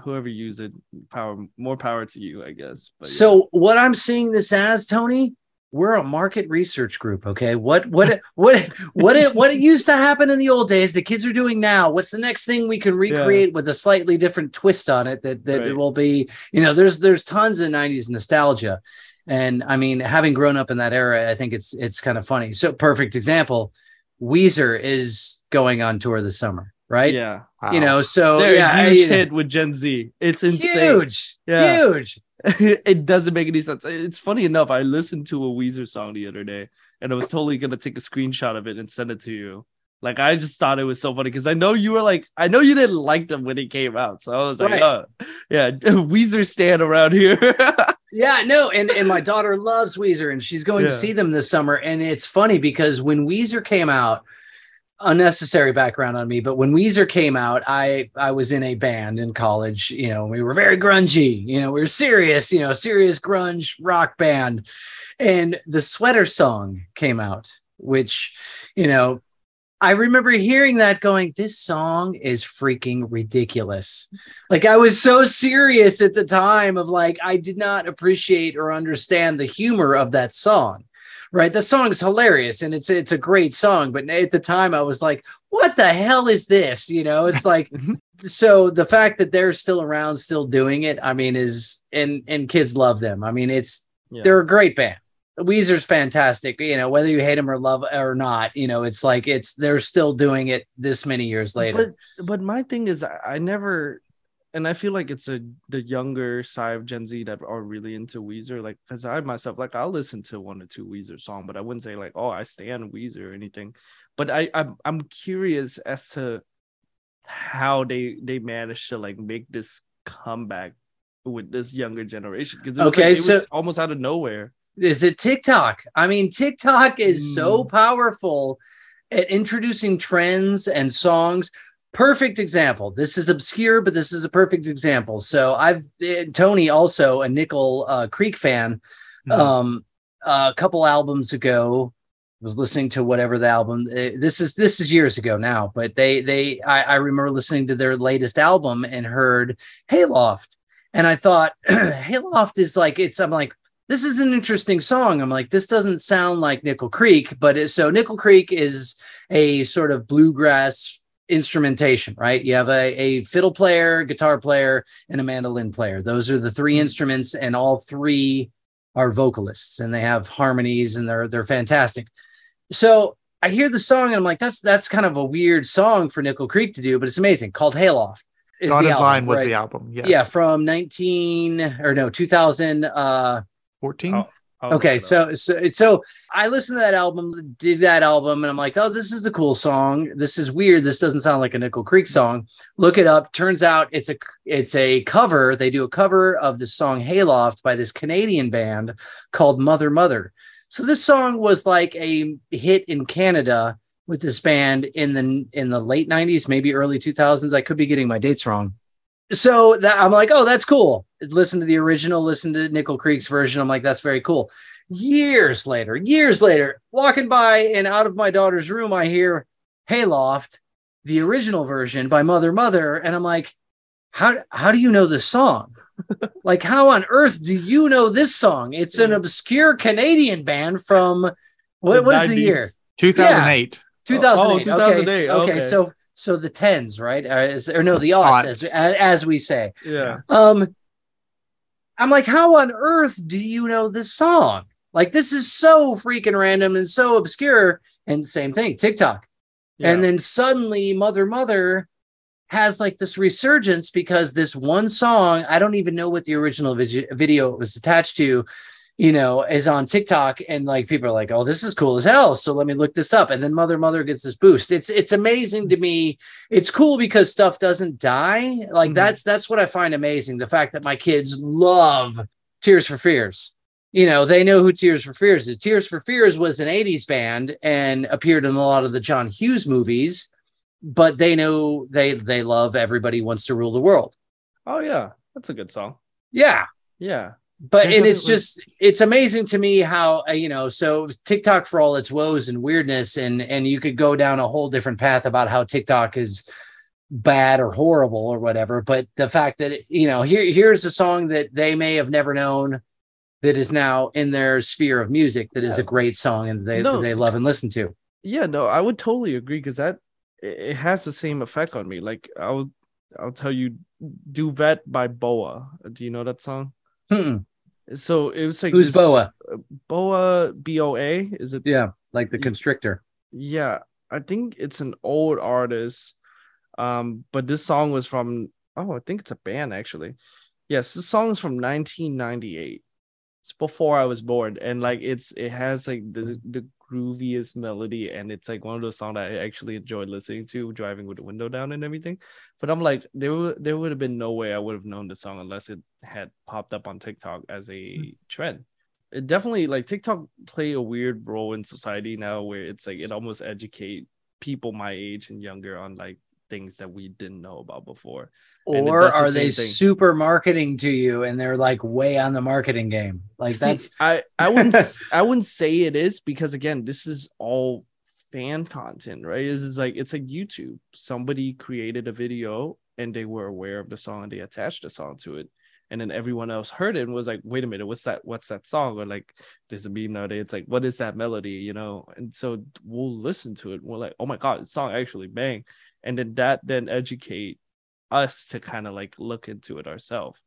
whoever use it, power more power to you, I guess. But yeah. so what i'm seeing this as tony we're a market research group okay what what what what it what it used to happen in the old days the kids are doing now what's the next thing we can recreate with a slightly different twist on it that that Right. will be you know there's there's tons of 90s nostalgia and i mean having grown up in that era i think it's it's kind of funny so perfect example weezer is going on tour this summer right yeah, you know so they're yeah, a I- huge hit with Gen Z. It's insane. huge Yeah. huge it doesn't make any sense. It's funny enough. I listened to a Weezer song the other day, and I was totally gonna take a screenshot of it and send it to you. Like I just thought it was so funny because I know you were like, I know you didn't like them when it came out, so I was like, oh, yeah, Weezer stand around here. Yeah, no, and and my daughter loves Weezer, and she's going to see them this summer. And it's funny because when Weezer came out, unnecessary background on me, but when Weezer came out, I I was in a band in college. You know, we were very grungy. You know, we were serious. You know, serious grunge rock band, and the Sweater Song came out, which, you know. I remember hearing that going, this song is freaking ridiculous. Like I was so serious at the time of like I did not appreciate or understand the humor of that song. Right? The song is hilarious and it's it's a great song, but at the time I was like, what the hell is this? You know, it's like mhm. so the fact that they're still around still doing it, I mean is and and kids love them. I mean, it's Yeah. they're a great band. The Weezer's fantastic, you know, whether you hate them or love or not, you know, it's like it's they're still doing it this many years later. But but my thing is I, I never and I feel like it's a the younger side of Gen Z that are really into Weezer. Like because I myself like I'll listen to one or two Weezer song, but I wouldn't say like, oh, I stand Weezer or anything. But I I'm I'm curious as to how they they managed to like make this comeback with this younger generation. Because it Okay, like, it so- was almost out of nowhere. is it TikTok? I mean, TikTok is so Mm. powerful at introducing trends and songs. Perfect example. This is obscure, but this is a perfect example. So I've eh, Tony also a Nickel uh, Creek fan. Mhm. Um, a couple albums ago, was listening to whatever the album. eh, This is this is years ago now, but they they I, I remember listening to their latest album and heard Hayloft, and I thought Hayloft is like it's. I'm like this is an interesting song. I'm like, this doesn't sound like Nickel Creek, but it, so Nickel Creek is a sort of bluegrass instrumentation, right? You have a, a fiddle player, guitar player, and a mandolin player. Those are the three instruments, and all three are vocalists, and they have harmonies, and they're they're fantastic. So I hear the song, and I'm like, that's that's kind of a weird song for Nickel Creek to do, but it's amazing. Called Hayloft. is God the of album, Line was right? the album. Yes. Yeah, from 19 or no 2000. Uh, 14. Oh, I'll okay so so so i listened to that album did that album and i'm like oh this is a cool song. This is weird. This doesn't sound like a nickel creek song. Look it up. Turns out it's a it's a cover. They do a cover of the song hayloft by this canadian band called mother mother. So this song was like a hit in canada with this band in the in the late 90s maybe early 2000s i could be getting my dates wrong so that I'm like, oh, that's cool. Listen to the original, listen to Nickel Creek's version. I'm like, that's very cool. Years later, years later, walking by and out of my daughter's room, I hear Hayloft, the original version by Mother Mother, and I'm like, how how do you know this song? like, how on earth do you know this song? It's an obscure Canadian band from what, what is the year? 2008. 2008. 2008, Okay, okay. so so the tens, right? Or, or no, the odds, as, as, as we say. Yeah. Um, I'm like, how on earth do you know this song? Like, this is so freaking random and so obscure. And same thing, TikTok. And then suddenly, Mother Mother has like this resurgence because this one song, I don't even know what the original vid- video it was attached to, you know, is on TikTok. And like people are like, oh, this is cool as hell. So let me look this up. And then Mother Mother gets this boost. It's it's amazing to me. It's cool because stuff doesn't die. Like Mhm. that's that's what I find amazing. The fact that my kids love Tears for Fears. You know, they know who Tears for Fears is. Tears for Fears was an 80s band and appeared in a lot of the John Hughes movies, but they know they they love Everybody Wants to Rule the World. oh yeah, that's a good song. Yeah. Yeah. But and it's just it's amazing to me how uh, you know so TikTok for all its woes and weirdness and and you could go down a whole different path about how TikTok is bad or horrible or whatever but the fact that you know here here's a song that they may have never known that is now in their sphere of music that is a great song and they No. they love and listen to Yeah, no, I would totally agree because that it it has the same effect on me. Like I'll I'll tell you Duvet by Boa. Do you know that song? Hmm. So it was like Who's this- Boa? Boa B O A is it? yeah like the constrictor Yeah, I think it's an old artist. Um, but this song was from oh, I think it's a band actually. Yes, this song is from 1998. It's before I was born, and like it's it has like the the grooviest melody, and it's like one of those songs that I actually enjoyed listening to driving with the window down and everything. But I'm like, there would there would have been no way I would have known the song unless it had popped up on TikTok as a mm-hmm. trend it definitely like TikTok play a weird role in society now where it's like it almost educate people my age and younger on like things that we didn't know about before. Or the are they thing. super marketing to you and they're like way on the marketing game like See, that's I I wouldn't I wouldn't say it is because again this is all fan content right this is like it's like YouTube somebody created a video and they were aware of the song and they attached the song to it and then everyone else heard it and was like wait a minute what's that what's that song or like there's a meme nowadays it's like what is that melody you know and so we'll listen to it we're like oh my god the song actually bang and then that then educate us to kind of like look into it ourselves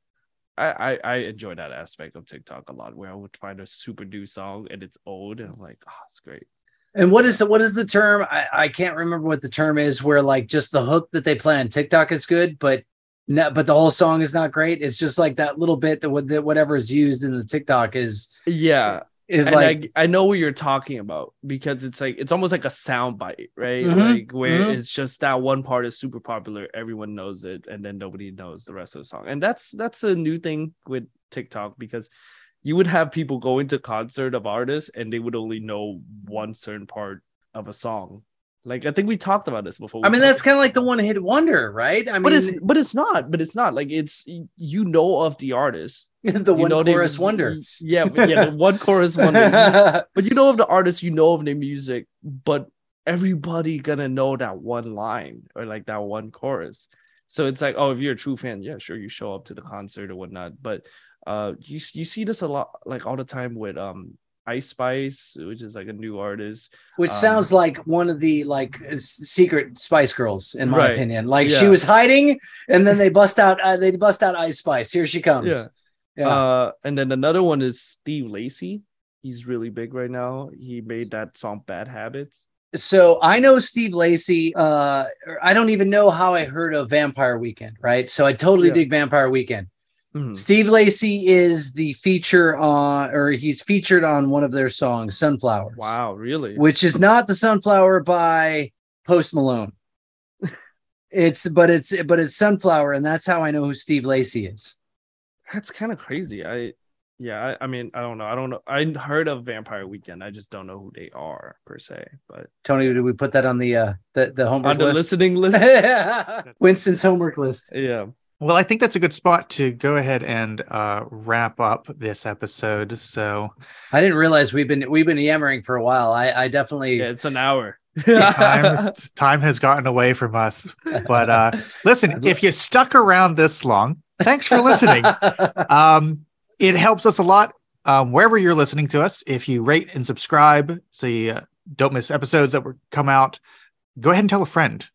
I, I I enjoy that aspect of TikTok a lot, where I would find a super new song and it's old, and I'm like, oh, it's great. And what is the, what is the term? I, I can't remember what the term is. Where like just the hook that they play on TikTok is good, but no, but the whole song is not great. It's just like that little bit that that whatever is used in the TikTok is Yeah, is and like I I know what you're talking about because it's like it's almost like a sound bite, right? Mhm, Like where mhm. it's just that one part is super popular, everyone knows it, and then nobody knows the rest of the song. And that's that's a new thing with TikTok because you would have people go into concert of artists and they would only know one certain part of a song. Like I think we talked about this before. I mean that's kind of like the one hit wonder, right? I mean, but it's but it's not but it's not like it's you know of the artist the you one know they- chorus wonder. yeah yeah the one chorus wonder but you know of the artist you know of their music but everybody gonna know that one line or like that one chorus so it's like oh if you're a true fan yeah sure you show up to the concert or whatnot but uh you you see this a lot like all the time with um Ice Spice which is like a new artist Which Um, sounds like one of the like secret Spice Girls, in my Right. opinion. Like she was hiding, and then they bust out. Uh, they bust out Ice Spice. Here she comes. Yeah. yeah. Uh, and then another one is Steve Lacy. He's really big right now. He made that song "Bad Habits." so I know Steve Lacy. Uh, I don't even know how I heard of Vampire Weekend, right? So I totally Yeah. dig Vampire Weekend. Mhm. Steve Lacy is the feature on, or he's featured on one of their songs, Sunflowers. Wow, really? Which is not the Sunflower by Post Malone. it's but it's but it's Sunflower, and that's how I know who Steve Lacy is. That's kind of crazy. I, yeah, I, I mean, I don't know. I don't know. I heard of Vampire Weekend. I just don't know who they are per se. But Tony, did we put that on the uh the, the homework list? on the list? listening list, Winston's homework list. yeah. Well, I think that's a good spot to go ahead and uh, wrap up this episode. So I didn't realize we've been we've been yammering for a while. I, I definitely Yeah, it's an hour. time, time has gotten away from us. But uh, listen, if you stuck around this long, thanks for listening. Um, it helps us a lot um, wherever you're listening to us. If you rate and subscribe so you uh, don't miss episodes that were come out, go ahead and tell a friend.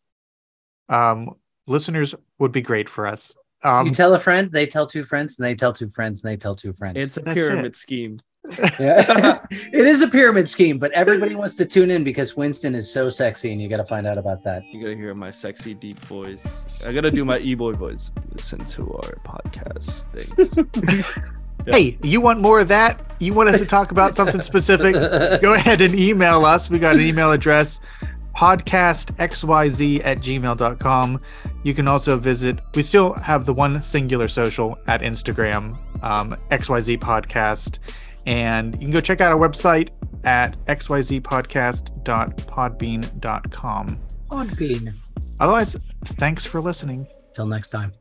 Um, listeners would be great for us. Um, you tell a friend, they tell two friends, and they tell two friends, and they tell two friends. it's a That's pyramid it. scheme. Yeah. it is a pyramid scheme, but everybody wants to tune in because Winston is so sexy, and you got to find out about that. You gotta hear my sexy deep voice. I gotta do my e-boy voice. Listen to our podcast things. Hey, you want more of that? You want us to talk about something specific? Go ahead and email us. We got an email address podcastxyz at gmail.com. You can also visit, we still have the one singular social at Instagram, um, XYZ Podcast. And you can go check out our website at xyzpodcast.podbean.com. Podbean. Otherwise, thanks for listening. Till next time.